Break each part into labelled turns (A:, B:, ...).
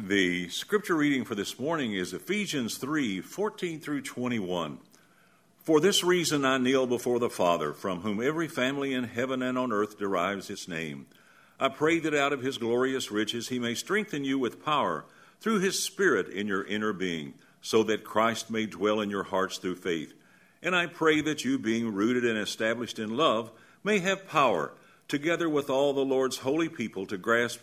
A: The scripture reading for this morning is Ephesians 3 14 through 21. For this reason I kneel before the Father, from whom every family in heaven and on earth derives its name. I pray that out of his glorious riches he may strengthen you with power through his Spirit in your inner being, so that Christ may dwell in your hearts through faith. And I pray that you, being rooted and established in love, may have power, together with all the Lord's holy people, to grasp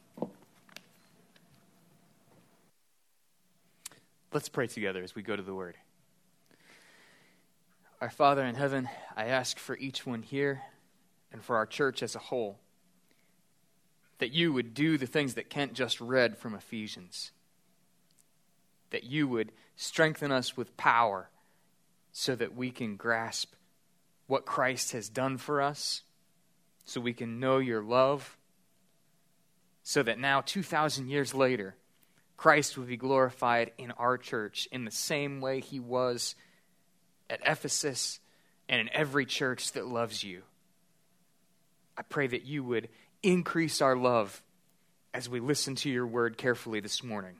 B: Let's pray together as we go to the Word. Our Father in heaven, I ask for each one here and for our church as a whole that you would do the things that Kent just read from Ephesians, that you would strengthen us with power so that we can grasp what Christ has done for us, so we can know your love, so that now, 2,000 years later, Christ would be glorified in our church in the same way he was at Ephesus and in every church that loves you. I pray that you would increase our love as we listen to your word carefully this morning.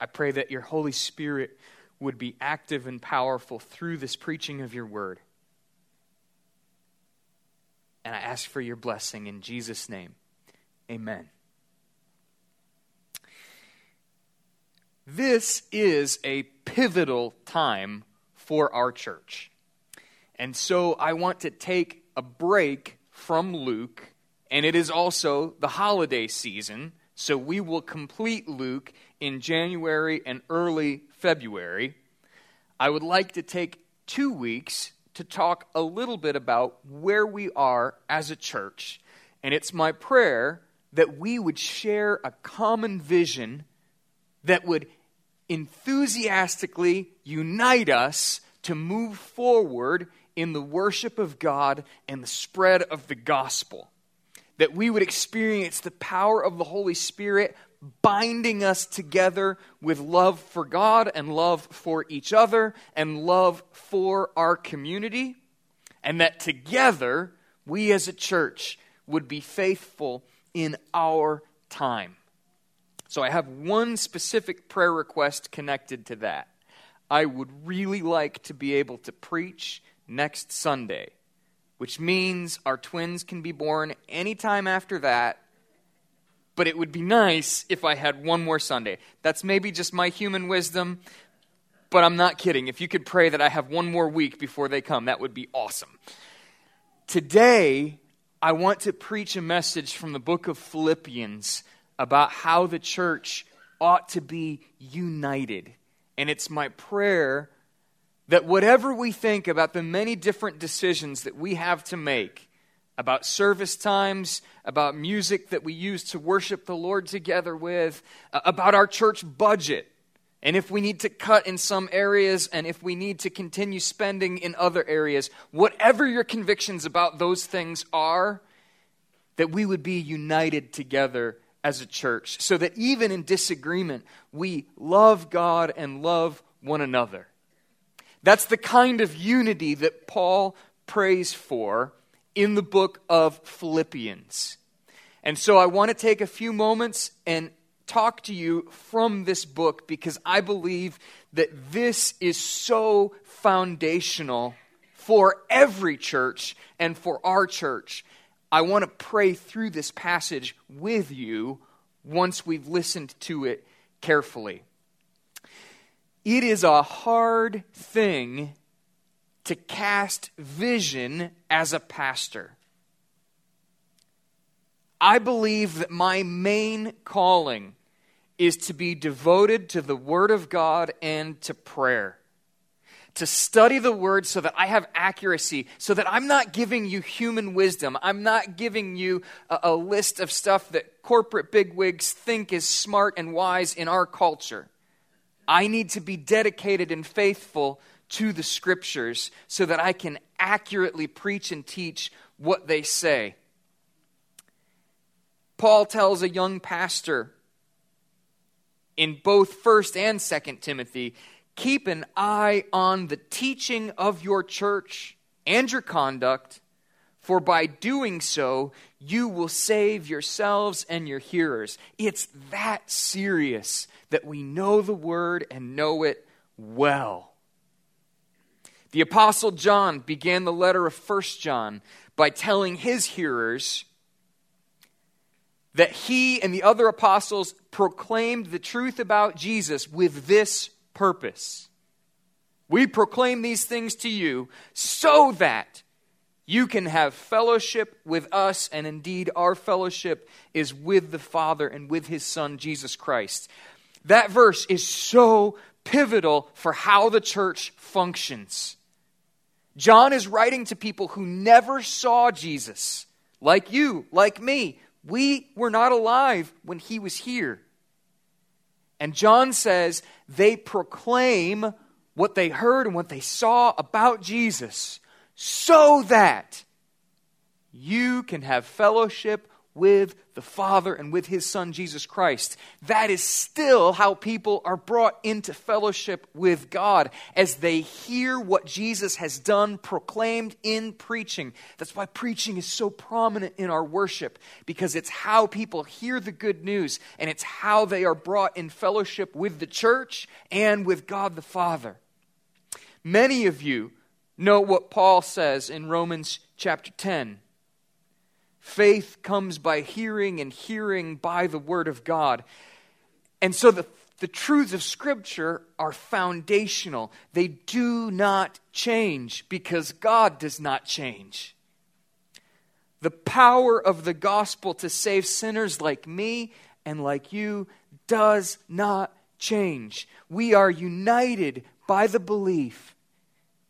B: I pray that your Holy Spirit would be active and powerful through this preaching of your word. And I ask for your blessing in Jesus' name. Amen. This is a pivotal time for our church. And so I want to take a break from Luke, and it is also the holiday season, so we will complete Luke in January and early February. I would like to take two weeks to talk a little bit about where we are as a church, and it's my prayer that we would share a common vision that would enthusiastically unite us to move forward in the worship of God and the spread of the gospel. That we would experience the power of the Holy Spirit binding us together with love for God and love for each other and love for our community. And that together, we as a church would be faithful in our time. So I have one specific prayer request connected to that. I would really like to be able to preach next Sunday, which means our twins can be born anytime after that. But it would be nice if I had one more Sunday. That's maybe just my human wisdom, but I'm not kidding. If you could pray that I have one more week before they come, that would be awesome. Today, I want to preach a message from the book of Philippians about how the church ought to be united. And it's my prayer that whatever we think about the many different decisions that we have to make about service times, about music that we use to worship the Lord together with, uh, about our church budget, and if we need to cut in some areas and if we need to continue spending in other areas, whatever your convictions about those things are, that we would be united together as a church so that even in disagreement, we love God and love one another. That's the kind of unity that Paul prays for in the book of Philippians. And so I want to take a few moments and talk to you from this book because I believe that this is so foundational for every church and for our church. I want to pray through this passage with you once we've listened to it carefully. It is a hard thing to cast vision as a pastor. I believe that my main calling is to be devoted to the Word of God and to prayer to study the word so that I have accuracy, so that I'm not giving you human wisdom. I'm not giving you a, a list of stuff that corporate bigwigs think is smart and wise in our culture. I need to be dedicated and faithful to the scriptures so that I can accurately preach and teach what they say. Paul tells a young pastor in both 1st and 2nd Timothy keep an eye on the teaching of your church and your conduct, for by doing so, you will save yourselves and your hearers. It's that serious that we know the word and know it well. The Apostle John began the letter of 1 John by telling his hearers that he and the other apostles proclaimed the truth about Jesus with this purpose. We proclaim these things to you so that you can have fellowship with us, and indeed, our fellowship is with the Father and with His Son, Jesus Christ. That verse is so pivotal for how the church functions. John is writing to people who never saw Jesus, like you, like me. We were not alive when he was here. And John says they proclaim what they heard and what they saw about Jesus so that you can have fellowship with the Father and with His Son, Jesus Christ. That is still how people are brought into fellowship with God as they hear what Jesus has done, proclaimed in preaching. That's why preaching is so prominent in our worship, because it's how people hear the good news and it's how they are brought in fellowship with the church and with God the Father. Many of you know what Paul says in Romans chapter 10. Faith comes by hearing, and hearing by the Word of God. And so the, the truths of Scripture are foundational. They do not change because God does not change. The power of the gospel to save sinners like me and like you does not change. We are united by the belief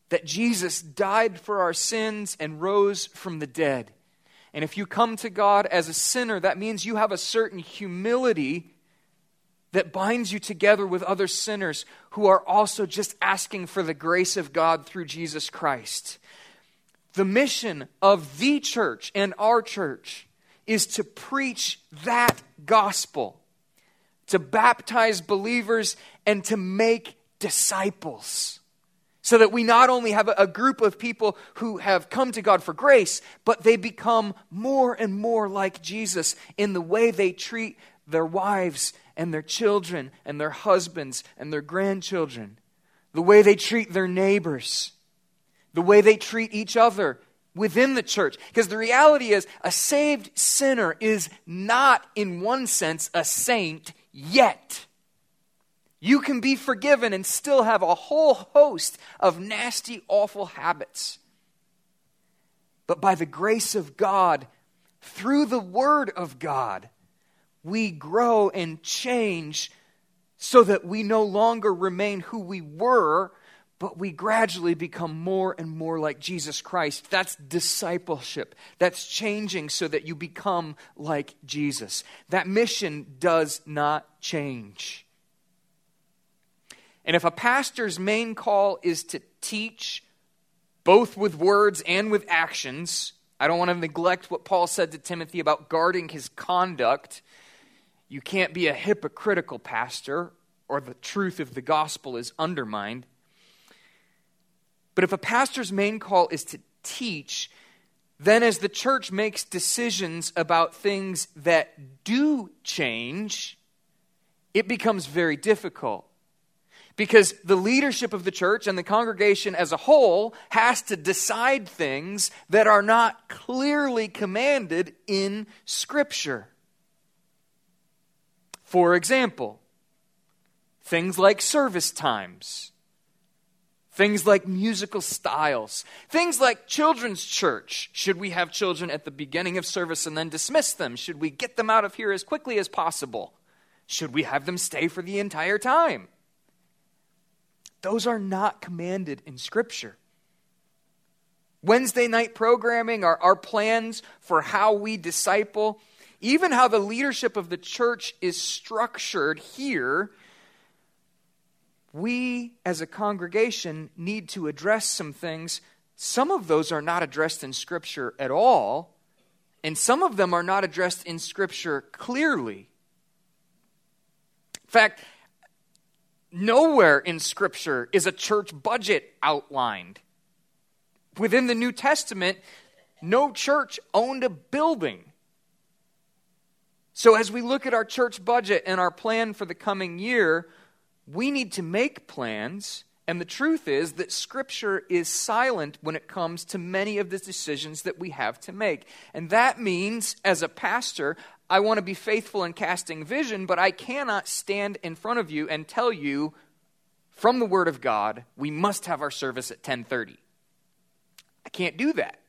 B: that Jesus died for our sins and rose from the dead. And if you come to God as a sinner, that means you have a certain humility that binds you together with other sinners who are also just asking for the grace of God through Jesus Christ. The mission of the church and our church is to preach that gospel, to baptize believers, and to make disciples so that we not only have a group of people who have come to God for grace, but they become more and more like Jesus in the way they treat their wives and their children and their husbands and their grandchildren, the way they treat their neighbors, the way they treat each other within the church. Because the reality is, a saved sinner is not, in one sense, a saint yet. You can be forgiven and still have a whole host of nasty, awful habits. But by the grace of God, through the Word of God, we grow and change so that we no longer remain who we were, but we gradually become more and more like Jesus Christ. That's discipleship. That's changing so that you become like Jesus. That mission does not change. And if a pastor's main call is to teach, both with words and with actions, I don't want to neglect what Paul said to Timothy about guarding his conduct. You can't be a hypocritical pastor, or the truth of the gospel is undermined. But if a pastor's main call is to teach, then as the church makes decisions about things that do change, it becomes very difficult because the leadership of the church and the congregation as a whole has to decide things that are not clearly commanded in Scripture. For example, things like service times, things like musical styles, things like children's church. Should we have children at the beginning of service and then dismiss them? Should we get them out of here as quickly as possible? Should we have them stay for the entire time? Those are not commanded in Scripture. Wednesday night programming, our, our plans for how we disciple, even how the leadership of the church is structured here, we as a congregation need to address some things. Some of those are not addressed in Scripture at all, and some of them are not addressed in Scripture clearly. In fact, nowhere in Scripture is a church budget outlined. Within the New Testament, no church owned a building. So, as we look at our church budget and our plan for the coming year, we need to make plans. And the truth is that Scripture is silent when it comes to many of the decisions that we have to make. And that means, as a pastor, I want to be faithful in casting vision, but I cannot stand in front of you and tell you from the Word of God, we must have our service at 1030. I can't do that.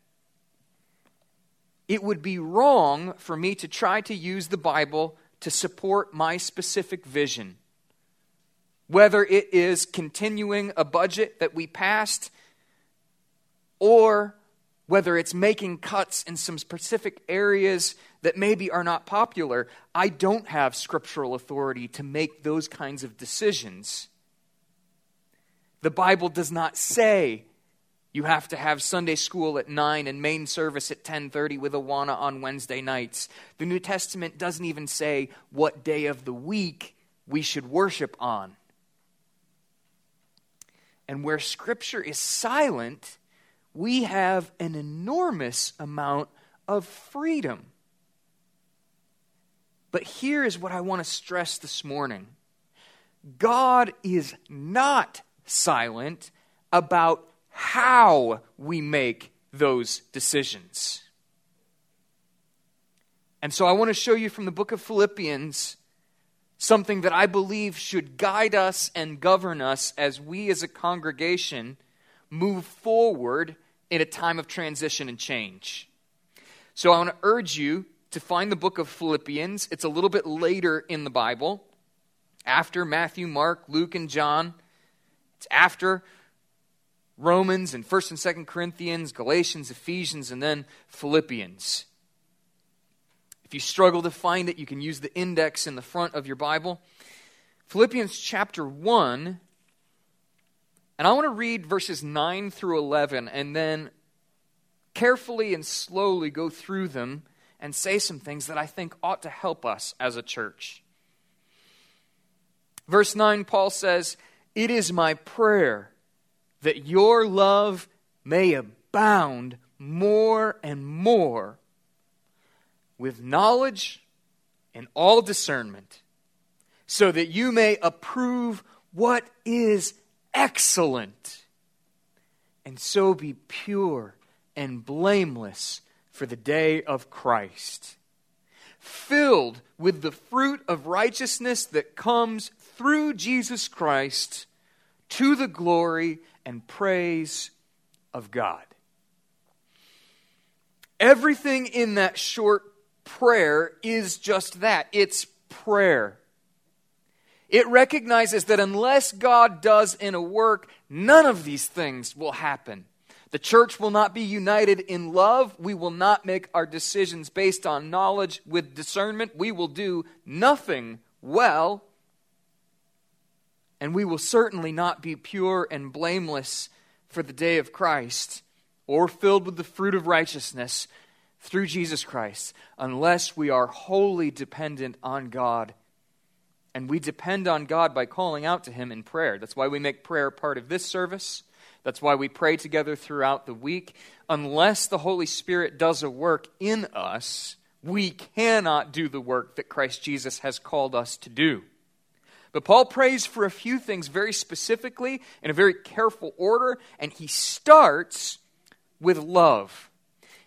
B: It would be wrong for me to try to use the Bible to support my specific vision. Whether it is continuing a budget that we passed or whether it's making cuts in some specific areas that maybe are not popular, I don't have scriptural authority to make those kinds of decisions. The Bible does not say you have to have Sunday school at 9 and main service at 10:30 with Awana on Wednesday nights. The New Testament doesn't even say what day of the week we should worship on. And where scripture is silent, we have an enormous amount of freedom. But here is what I want to stress this morning God is not silent about how we make those decisions. And so I want to show you from the book of Philippians something that I believe should guide us and govern us as we as a congregation move forward in a time of transition and change. So I want to urge you to find the book of Philippians. It's a little bit later in the Bible, after Matthew, Mark, Luke, and John. It's after Romans and 1st and 2nd Corinthians, Galatians, Ephesians, and then Philippians. If you struggle to find it, you can use the index in the front of your Bible. Philippians chapter 1, and I want to read verses 9 through 11 and then carefully and slowly go through them and say some things that I think ought to help us as a church. Verse 9, Paul says, It is my prayer that your love may abound more and more with knowledge and all discernment, so that you may approve what is excellent, and so be pure and blameless for the day of Christ, filled with the fruit of righteousness that comes through Jesus Christ to the glory and praise of God. Everything in that short prayer is just that it's prayer. It recognizes that unless God does in a work, none of these things will happen. The church will not be united in love. We will not make our decisions based on knowledge with discernment. We will do nothing well. And we will certainly not be pure and blameless for the day of Christ or filled with the fruit of righteousness through Jesus Christ unless we are wholly dependent on God. And we depend on God by calling out to Him in prayer. That's why we make prayer part of this service. That's why we pray together throughout the week. Unless the Holy Spirit does a work in us, we cannot do the work that Christ Jesus has called us to do. But Paul prays for a few things very specifically in a very careful order, and he starts with love.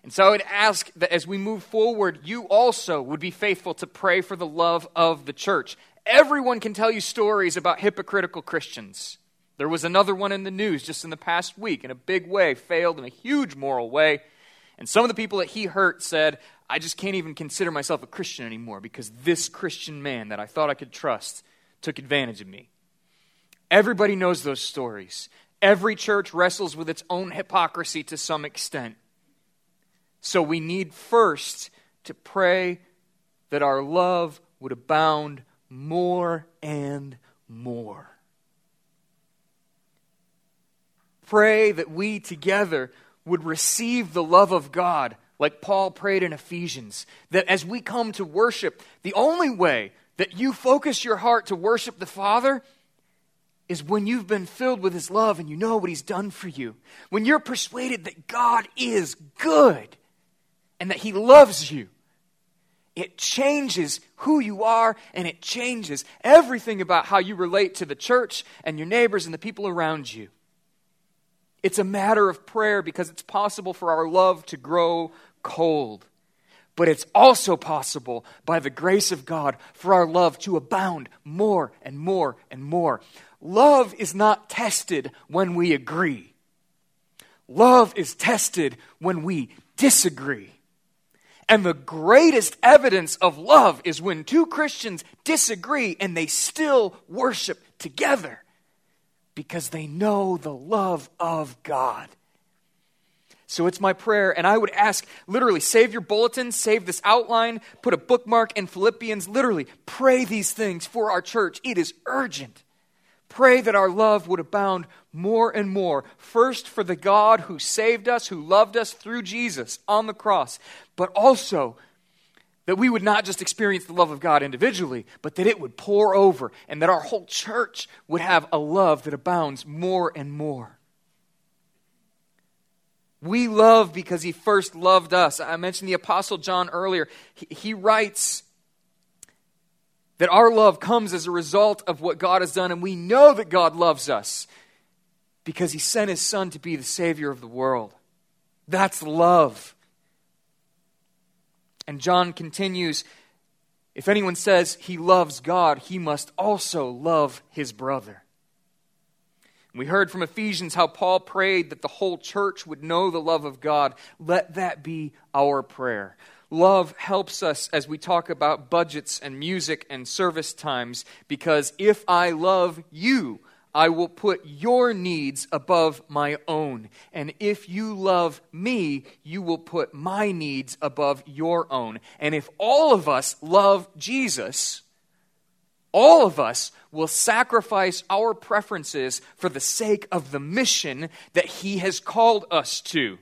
B: And so I would ask that as we move forward, you also would be faithful to pray for the love of the church. Everyone can tell you stories about hypocritical Christians. There was another one in the news just in the past week, in a big way, failed in a huge moral way. And some of the people that he hurt said, I just can't even consider myself a Christian anymore because this Christian man that I thought I could trust took advantage of me. Everybody knows those stories. Every church wrestles with its own hypocrisy to some extent. So we need first to pray that our love would abound more and more. Pray that we together would receive the love of God, like Paul prayed in Ephesians. That as we come to worship, the only way that you focus your heart to worship the Father is when you've been filled with His love and you know what He's done for you. When you're persuaded that God is good and that He loves you. It changes who you are and it changes everything about how you relate to the church and your neighbors and the people around you. It's a matter of prayer because it's possible for our love to grow cold. But it's also possible by the grace of God for our love to abound more and more and more. Love is not tested when we agree. Love is tested when we disagree. And the greatest evidence of love is when two Christians disagree and they still worship together because they know the love of God. So it's my prayer, and I would ask literally, save your bulletin, save this outline, put a bookmark in Philippians. Literally, pray these things for our church. It is urgent. Pray that our love would abound more and more. First, for the God who saved us, who loved us through Jesus on the cross, but also that we would not just experience the love of God individually, but that it would pour over and that our whole church would have a love that abounds more and more. We love because he first loved us. I mentioned the Apostle John earlier. He, he writes that our love comes as a result of what God has done, and we know that God loves us because He sent His Son to be the Savior of the world. That's love. And John continues if anyone says he loves God, he must also love his brother. We heard from Ephesians how Paul prayed that the whole church would know the love of God. Let that be our prayer. Love helps us as we talk about budgets and music and service times because if I love you, I will put your needs above my own. And if you love me, you will put my needs above your own. And if all of us love Jesus, all of us will sacrifice our preferences for the sake of the mission that he has called us to.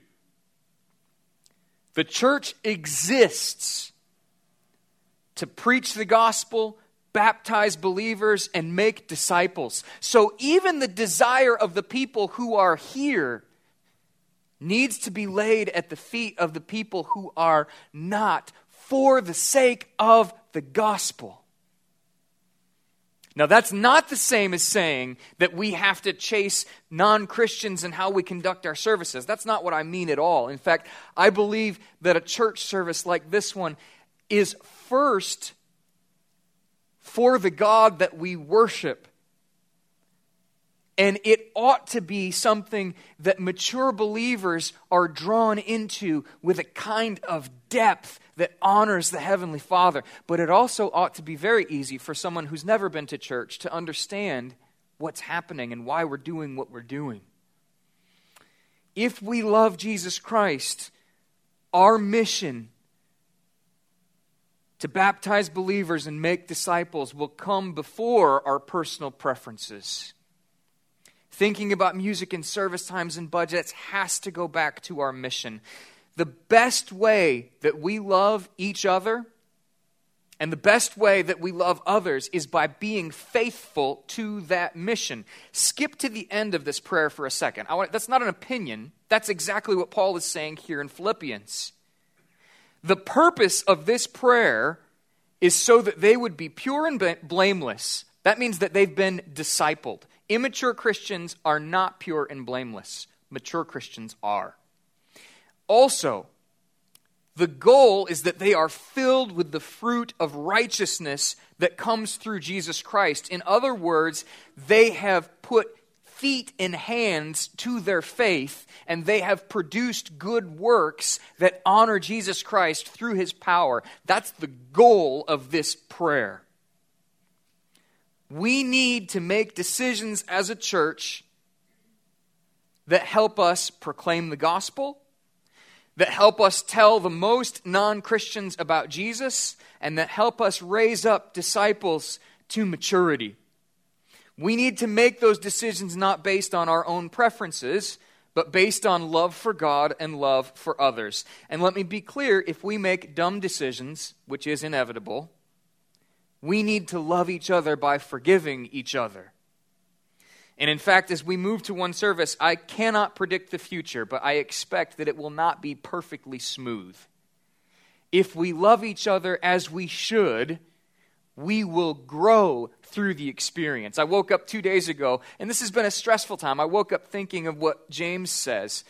B: The church exists to preach the gospel, baptize believers, and make disciples. So even the desire of the people who are here needs to be laid at the feet of the people who are not for the sake of the gospel. Now, that's not the same as saying that we have to chase non Christians and how we conduct our services. That's not what I mean at all. In fact, I believe that a church service like this one is first for the God that we worship and it ought to be something that mature believers are drawn into with a kind of depth that honors the Heavenly Father. But it also ought to be very easy for someone who's never been to church to understand what's happening and why we're doing what we're doing. If we love Jesus Christ, our mission to baptize believers and make disciples will come before our personal preferences. Thinking about music and service times and budgets has to go back to our mission. The best way that we love each other and the best way that we love others is by being faithful to that mission. Skip to the end of this prayer for a second. Want, that's not an opinion. That's exactly what Paul is saying here in Philippians. The purpose of this prayer is so that they would be pure and blameless. That means that they've been discipled. Immature Christians are not pure and blameless, mature Christians are. Also, the goal is that they are filled with the fruit of righteousness that comes through Jesus Christ. In other words, they have put feet and hands to their faith, and they have produced good works that honor Jesus Christ through his power. That's the goal of this prayer. We need to make decisions as a church that help us proclaim the gospel, that help us tell the most non Christians about Jesus, and that help us raise up disciples to maturity. We need to make those decisions not based on our own preferences, but based on love for God and love for others. And let me be clear if we make dumb decisions, which is inevitable, we need to love each other by forgiving each other. And in fact, as we move to one service, I cannot predict the future, but I expect that it will not be perfectly smooth. If we love each other as we should, we will grow through the experience. I woke up two days ago, and this has been a stressful time. I woke up thinking of what James says.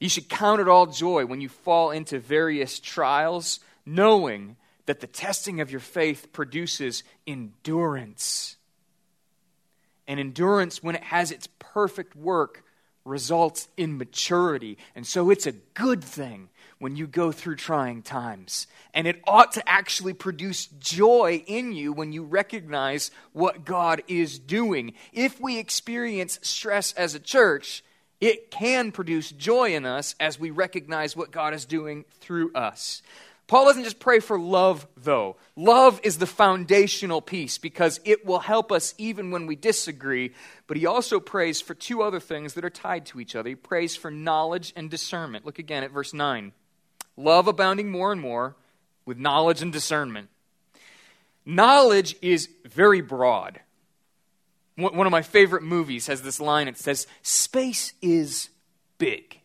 B: You should count it all joy when you fall into various trials, knowing that the testing of your faith produces endurance. And endurance, when it has its perfect work, results in maturity. And so it's a good thing when you go through trying times. And it ought to actually produce joy in you when you recognize what God is doing. If we experience stress as a church, it can produce joy in us as we recognize what God is doing through us. Paul doesn't just pray for love, though. Love is the foundational piece because it will help us even when we disagree. But he also prays for two other things that are tied to each other. He prays for knowledge and discernment. Look again at verse 9 love abounding more and more with knowledge and discernment. Knowledge is very broad. One of my favorite movies has this line it says, Space is big,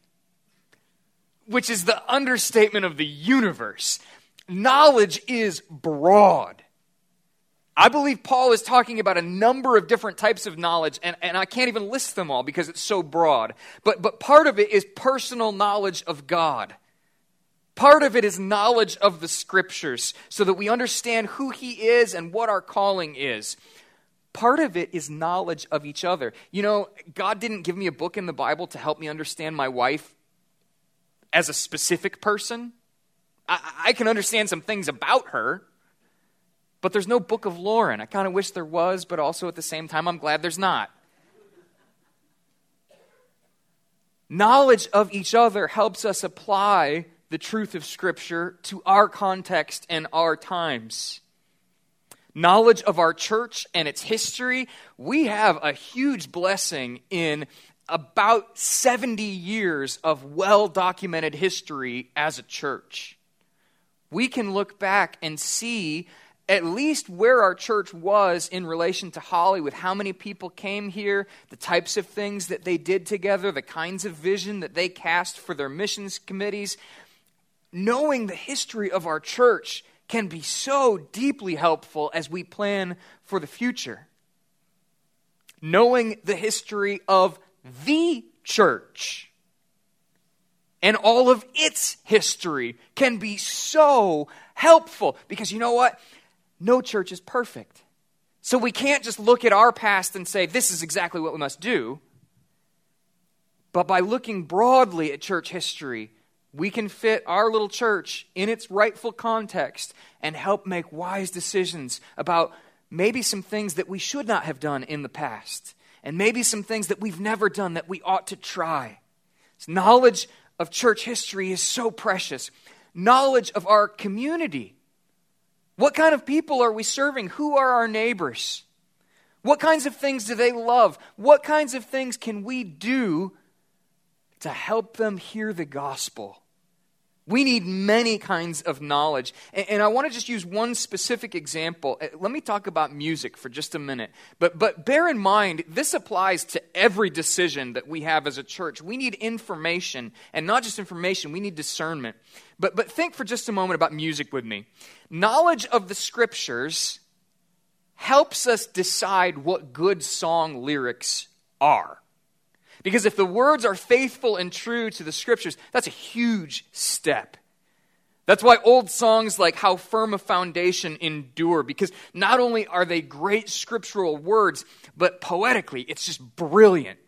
B: which is the understatement of the universe. Knowledge is broad. I believe Paul is talking about a number of different types of knowledge, and, and I can't even list them all because it's so broad. But, but part of it is personal knowledge of God. Part of it is knowledge of the scriptures so that we understand who He is and what our calling is. Part of it is knowledge of each other. You know, God didn't give me a book in the Bible to help me understand my wife as a specific person. I, I can understand some things about her, but there's no book of Lauren. I kind of wish there was, but also at the same time, I'm glad there's not. Knowledge of each other helps us apply the truth of Scripture to our context and our times. Knowledge of our church and its history, we have a huge blessing in about 70 years of well documented history as a church. We can look back and see at least where our church was in relation to Holly, with how many people came here, the types of things that they did together, the kinds of vision that they cast for their missions committees knowing the history of our church can be so deeply helpful as we plan for the future. Knowing the history of the church and all of its history can be so helpful because you know what? No church is perfect. So we can't just look at our past and say, this is exactly what we must do. But by looking broadly at church history, we can fit our little church in its rightful context and help make wise decisions about maybe some things that we should not have done in the past, and maybe some things that we've never done that we ought to try. knowledge of church history is so precious. Knowledge of our community. What kind of people are we serving? Who are our neighbors? What kinds of things do they love? What kinds of things can we do to help them hear the gospel. We need many kinds of knowledge. And, I want to just use one specific example. Uh, let me talk about music for just a minute. But, but bear in mind, this applies to every decision that we have as a church. We need information, and not just information, we need discernment. But, but think for just a moment about music with me. Knowledge of the scriptures helps us decide what good song lyrics are. Because if the words are faithful and true to the scriptures, that's a huge step. That's why old songs like How Firm a Foundation endure, because not only are they great scriptural words, but poetically, it's just brilliant.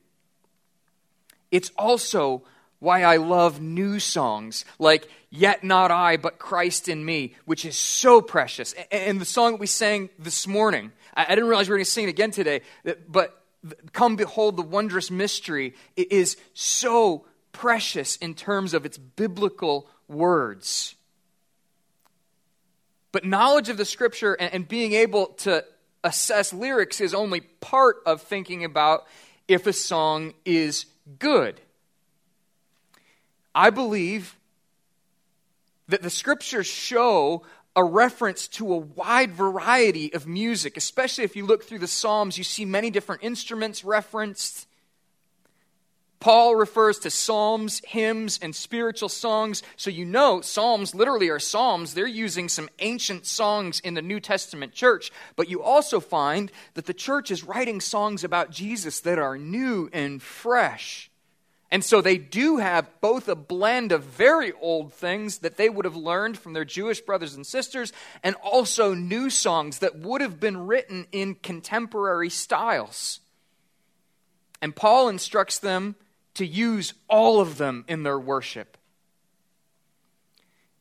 B: It's also why I love new songs like Yet Not I, but Christ in Me, which is so precious. And the song that we sang this morning, I didn't realize we were going to sing it again today, but come behold the wondrous mystery it is so precious in terms of its biblical words. But knowledge of the scripture and, being able to assess lyrics is only part of thinking about if a song is good. I believe that the scriptures show a reference to a wide variety of music, especially if you look through the Psalms, you see many different instruments referenced. Paul refers to psalms, hymns, and spiritual songs. So you know, psalms literally are psalms. They're using some ancient songs in the New Testament church. But you also find that the church is writing songs about Jesus that are new and fresh. And so they do have both a blend of very old things that they would have learned from their Jewish brothers and sisters, and also new songs that would have been written in contemporary styles. And Paul instructs them to use all of them in their worship.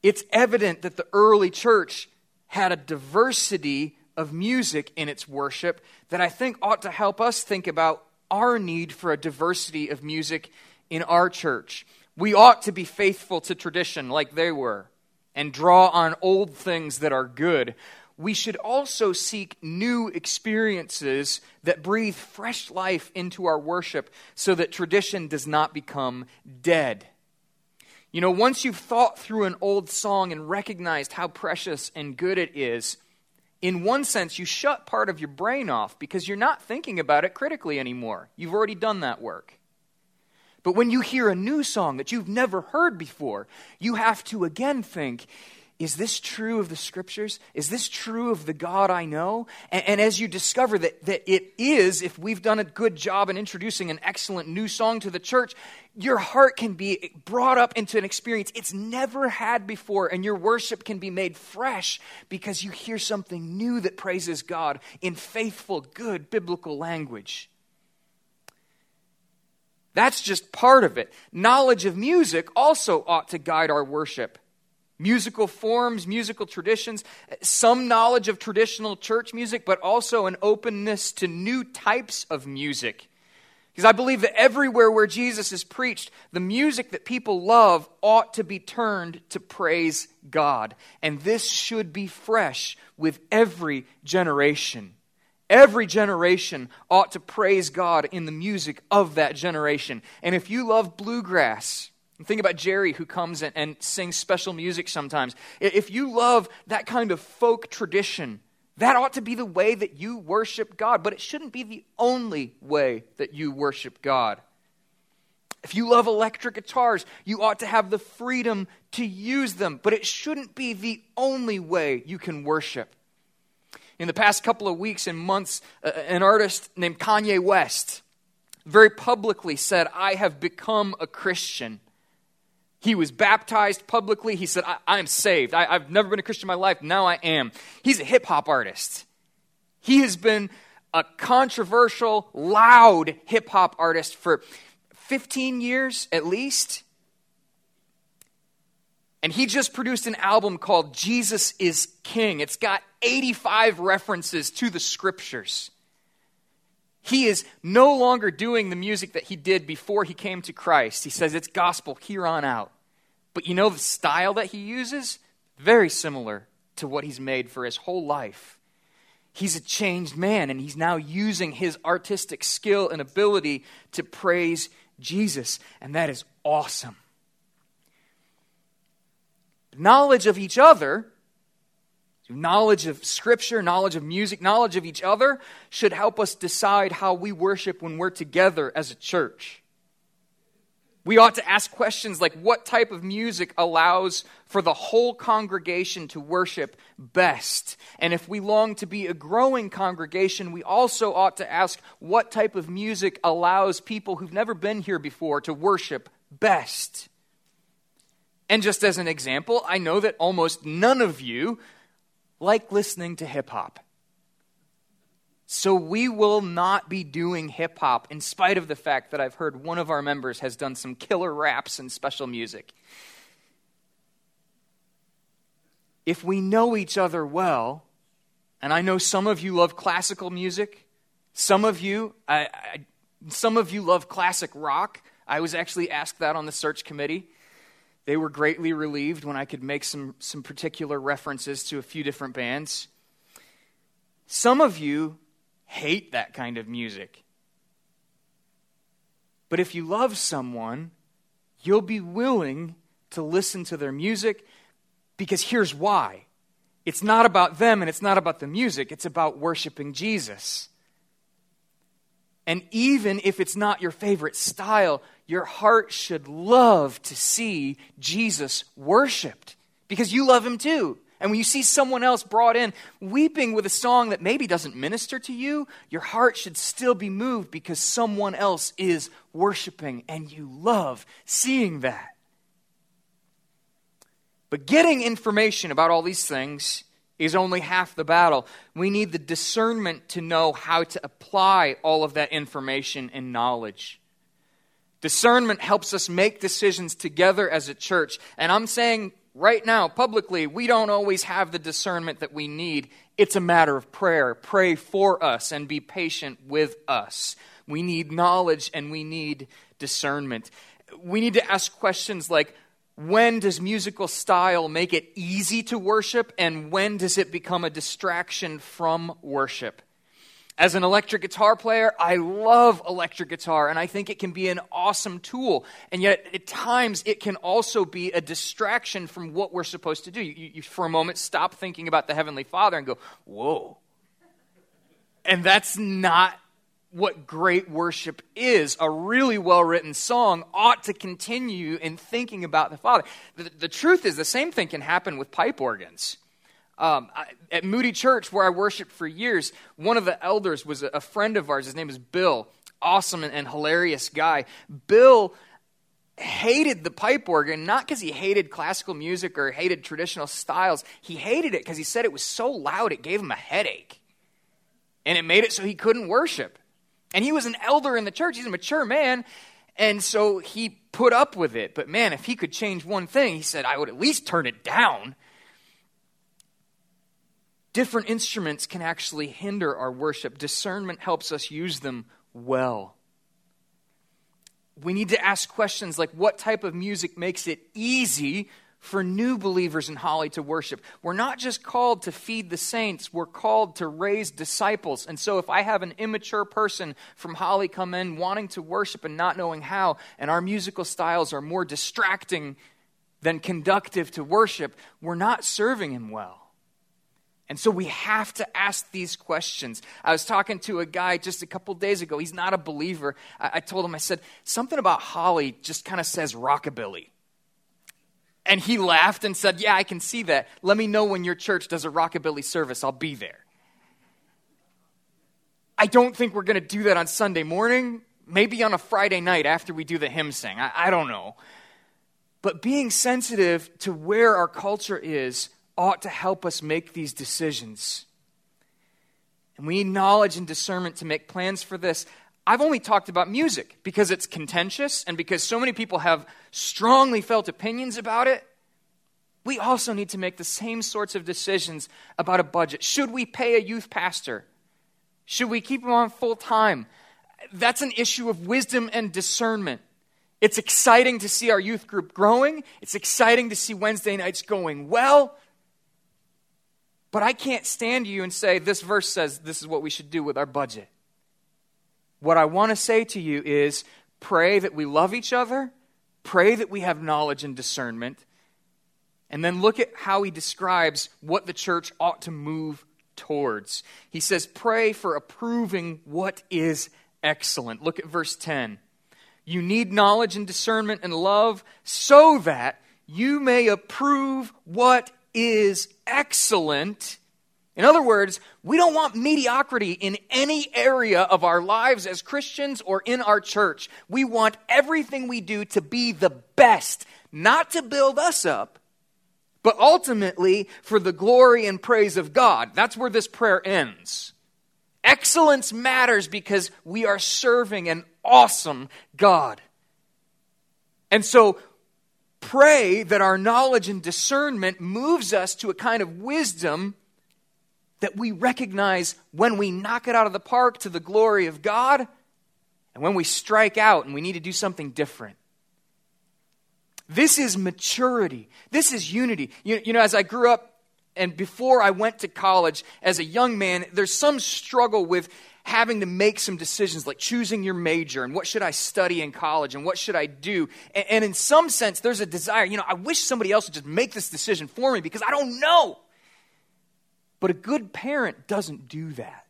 B: It's evident that the early church had a diversity of music in its worship that I think ought to help us think about our need for a diversity of music in our church. We ought to be faithful to tradition like they were and draw on old things that are good we should also seek new experiences that breathe fresh life into our worship so that tradition does not become dead. You know, once you've thought through an old song and recognized how precious and good it is, in one sense, you shut part of your brain off because you're not thinking about it critically anymore. You've already done that work. But when you hear a new song that you've never heard before, you have to again think is this true of the scriptures? Is this true of the God I know? And, and, as you discover that, that it is, if we've done a good job in introducing an excellent new song to the church, your heart can be brought up into an experience it's never had before, and your worship can be made fresh because you hear something new that praises God in faithful, good biblical language. That's just part of it. Knowledge of music also ought to guide our worship musical forms, musical traditions, some knowledge of traditional church music, but also an openness to new types of music. Because I believe that everywhere where Jesus is preached, the music that people love ought to be turned to praise God. And this should be fresh with every generation. Every generation ought to praise God in the music of that generation. And if you love bluegrass, think about Jerry, who comes and, and sings special music sometimes. If you love that kind of folk tradition, that ought to be the way that you worship God, but it shouldn't be the only way that you worship God. If you love electric guitars, you ought to have the freedom to use them, but it shouldn't be the only way you can worship. In the past couple of weeks and months, uh, an artist named Kanye West very publicly said, I have become a Christian. He was baptized publicly. He said, I, am saved. I, I've never been a Christian in my life. Now I am. He's a hip hop artist. He has been a controversial, loud hip hop artist for 15 years at least. And he just produced an album called Jesus is King. It's got 85 references to the scriptures. He is no longer doing the music that he did before he came to Christ. He says it's gospel here on out. But you know the style that he uses? Very similar to what he's made for his whole life. He's a changed man, and he's now using his artistic skill and ability to praise Jesus, and that is awesome. Knowledge of each other Knowledge of Scripture, knowledge of music, knowledge of each other should help us decide how we worship when we're together as a church. We ought to ask questions like what type of music allows for the whole congregation to worship best? And if we long to be a growing congregation, we also ought to ask what type of music allows people who've never been here before to worship best? And just as an example, I know that almost none of you like listening to hip hop. So we will not be doing hip hop in spite of the fact that I've heard one of our members has done some killer raps and special music. If we know each other well, and I know some of you love classical music, some of you, I, I, some of you love classic rock. I was actually asked that on the search committee. They were greatly relieved when I could make some, some particular references to a few different bands. Some of you hate that kind of music. But if you love someone, you'll be willing to listen to their music because here's why it's not about them and it's not about the music, it's about worshiping Jesus. And even if it's not your favorite style, your heart should love to see Jesus worshiped because you love him too. And when you see someone else brought in weeping with a song that maybe doesn't minister to you, your heart should still be moved because someone else is worshiping and you love seeing that. But getting information about all these things is only half the battle. We need the discernment to know how to apply all of that information and knowledge. Discernment helps us make decisions together as a church. And I'm saying right now, publicly, we don't always have the discernment that we need. It's a matter of prayer. Pray for us and be patient with us. We need knowledge and we need discernment. We need to ask questions like when does musical style make it easy to worship, and when does it become a distraction from worship? As an electric guitar player, I love electric guitar and I think it can be an awesome tool. And yet, at times, it can also be a distraction from what we're supposed to do. You, you, for a moment, stop thinking about the Heavenly Father and go, whoa. And that's not what great worship is. A really well written song ought to continue in thinking about the Father. The, the, truth is, the same thing can happen with pipe organs. Um, I, at Moody Church, where I worshiped for years, one of the elders was a, a friend of ours. His name is Bill. Awesome and, and hilarious guy. Bill hated the pipe organ, not because he hated classical music or hated traditional styles. He hated it because he said it was so loud it gave him a headache. And it made it so he couldn't worship. And he was an elder in the church, he's a mature man. And so he put up with it. But man, if he could change one thing, he said, I would at least turn it down. Different instruments can actually hinder our worship. Discernment helps us use them well. We need to ask questions like what type of music makes it easy for new believers in Holly to worship. We're not just called to feed the saints, we're called to raise disciples. And so if I have an immature person from Holly come in wanting to worship and not knowing how, and our musical styles are more distracting than conductive to worship, we're not serving him well. And so we have to ask these questions. I was talking to a guy just a couple days ago. He's not a believer. I, I told him, I said, something about Holly just kind of says rockabilly. And he laughed and said, Yeah, I can see that. Let me know when your church does a rockabilly service. I'll be there. I don't think we're going to do that on Sunday morning. Maybe on a Friday night after we do the hymn sing. I, I don't know. But being sensitive to where our culture is ought to help us make these decisions. And we need knowledge and discernment to make plans for this. I've only talked about music because it's contentious and because so many people have strongly felt opinions about it. We also need to make the same sorts of decisions about a budget. Should we pay a youth pastor? Should we keep him on full time? That's an issue of wisdom and discernment. It's exciting to see our youth group growing. It's exciting to see Wednesday nights going well. But I can't stand you and say, this verse says this is what we should do with our budget. What I want to say to you is pray that we love each other, pray that we have knowledge and discernment, and then look at how he describes what the church ought to move towards. He says, Pray for approving what is excellent. Look at verse 10. You need knowledge and discernment and love so that you may approve what is excellent in other words, we don't want mediocrity in any area of our lives as Christians or in our church. We want everything we do to be the best, not to build us up, but ultimately for the glory and praise of God. That's where this prayer ends. Excellence matters because we are serving an awesome God. And so pray that our knowledge and discernment moves us to a kind of wisdom that we recognize when we knock it out of the park to the glory of God and when we strike out and we need to do something different. This is maturity. This is unity. You, you know, as I grew up and before I went to college as a young man, there's some struggle with having to make some decisions like choosing your major and what should I study in college and what should I do. And, and, in some sense, there's a desire, you know, I wish somebody else would just make this decision for me because I don't know. But a good parent doesn't do that.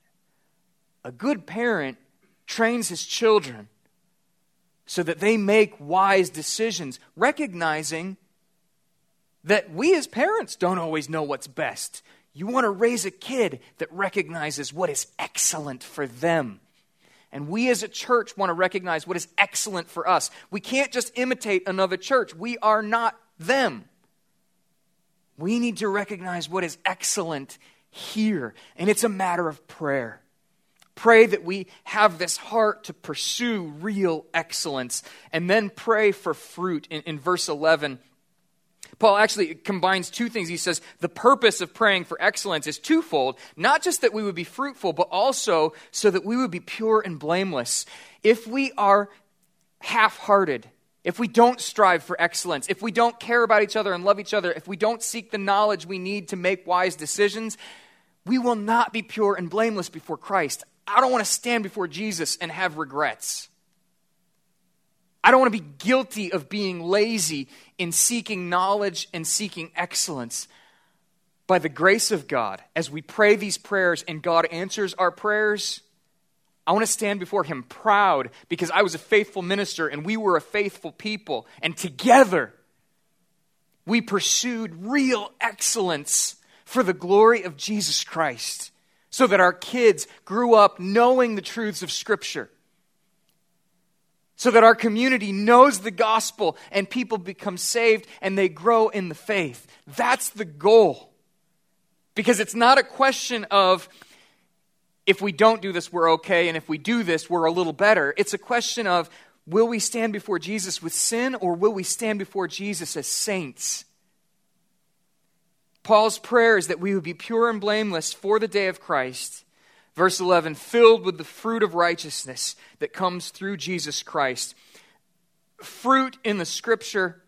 B: A good parent trains his children so that they make wise decisions, recognizing that we as parents don't always know what's best. You want to raise a kid that recognizes what is excellent for them. And we as a church want to recognize what is excellent for us. We can't just imitate another church, we are not them. We need to recognize what is excellent here, and it's a matter of prayer. Pray that we have this heart to pursue real excellence, and then pray for fruit. In, in verse 11, Paul actually combines two things. He says the purpose of praying for excellence is twofold not just that we would be fruitful, but also so that we would be pure and blameless. If we are half hearted, if we don't strive for excellence, if we don't care about each other and love each other, if we don't seek the knowledge we need to make wise decisions, we will not be pure and blameless before Christ. I don't want to stand before Jesus and have regrets. I don't want to be guilty of being lazy in seeking knowledge and seeking excellence. By the grace of God, as we pray these prayers and God answers our prayers, I want to stand before Him proud because I was a faithful minister and we were a faithful people. And together, we pursued real excellence for the glory of Jesus Christ so that our kids grew up knowing the truths of Scripture so that our community knows the gospel and people become saved and they grow in the faith. That's the goal. Because it's not a question of if we don't do this, we're okay, and if we do this, we're a little better. It's a question of will we stand before Jesus with sin or will we stand before Jesus as saints? Paul's prayer is that we would be pure and blameless for the day of Christ Verse 11, filled with the fruit of righteousness that comes through Jesus Christ. Fruit in the scripture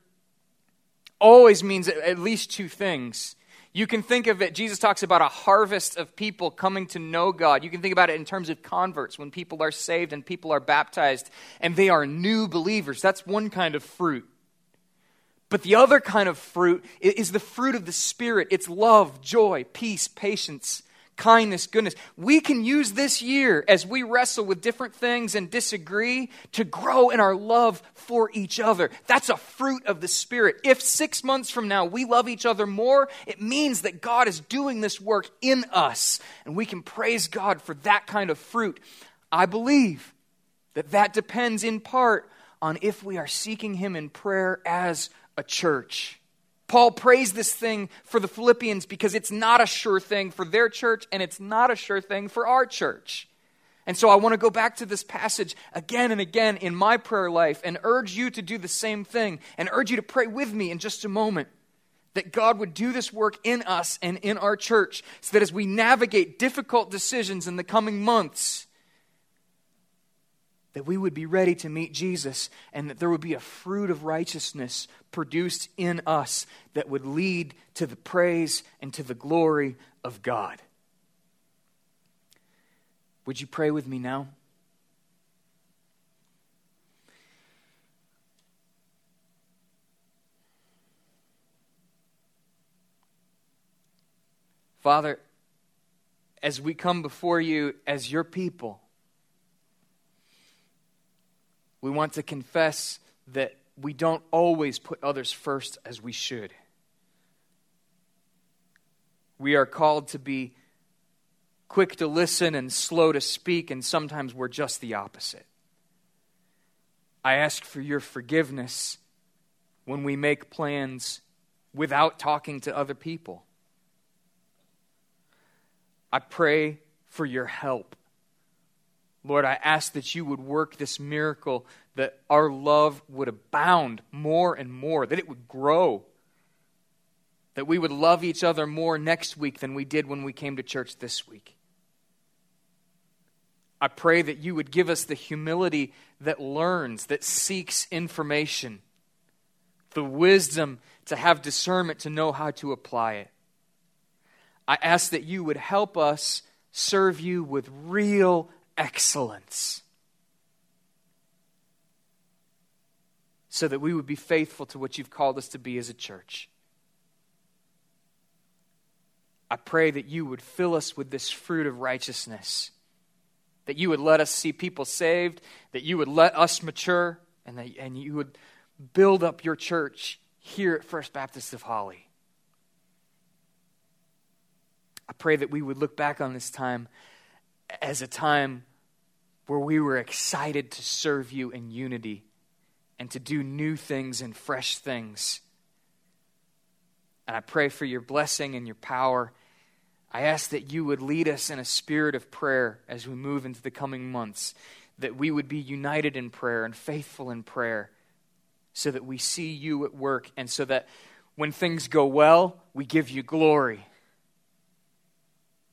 B: always means at least two things. You can think of it, Jesus talks about a harvest of people coming to know God. You can think about it in terms of converts, when people are saved and people are baptized and they are new believers. That's one kind of fruit. But the other kind of fruit is the fruit of the Spirit it's love, joy, peace, patience, kindness, goodness. We can use this year as we wrestle with different things and disagree to grow in our love for each other. That's a fruit of the Spirit. If six months from now we love each other more, it means that God is doing this work in us, and we can praise God for that kind of fruit. I believe that that depends in part on if we are seeking Him in prayer as a church. Paul prays this thing for the Philippians because it's not a sure thing for their church and it's not a sure thing for our church. And so I want to go back to this passage again and again in my prayer life and urge you to do the same thing and urge you to pray with me in just a moment that God would do this work in us and in our church so that as we navigate difficult decisions in the coming months, that we would be ready to meet Jesus and that there would be a fruit of righteousness produced in us that would lead to the praise and to the glory of God. Would you pray with me now? Father, as we come before you as your people, we want to confess that we don't always put others first as we should. We are called to be quick to listen and slow to speak, and sometimes we're just the opposite. I ask for your forgiveness when we make plans without talking to other people. I pray for your help Lord, I ask that you would work this miracle, that our love would abound more and more, that it would grow, that we would love each other more next week than we did when we came to church this week. I pray that you would give us the humility that learns, that seeks information, the wisdom to have discernment to know how to apply it. I ask that you would help us serve you with real excellence. So that we would be faithful to what you've called us to be as a church. I pray that you would fill us with this fruit of righteousness, that you would let us see people saved, that you would let us mature, and, that, and you would build up your church here at First Baptist of Holly. I pray that we would look back on this time as a time where we were excited to serve you in unity and to do new things and fresh things. And I pray for your blessing and your power I ask that you would lead us in a spirit of prayer as we move into the coming months, that we would be united in prayer and faithful in prayer, so that we see you at work, and so that when things go well, we give you glory.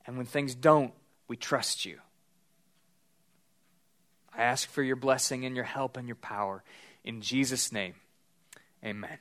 B: And when things don't, we trust you. I ask for your blessing and your help and your power. In Jesus' name, amen.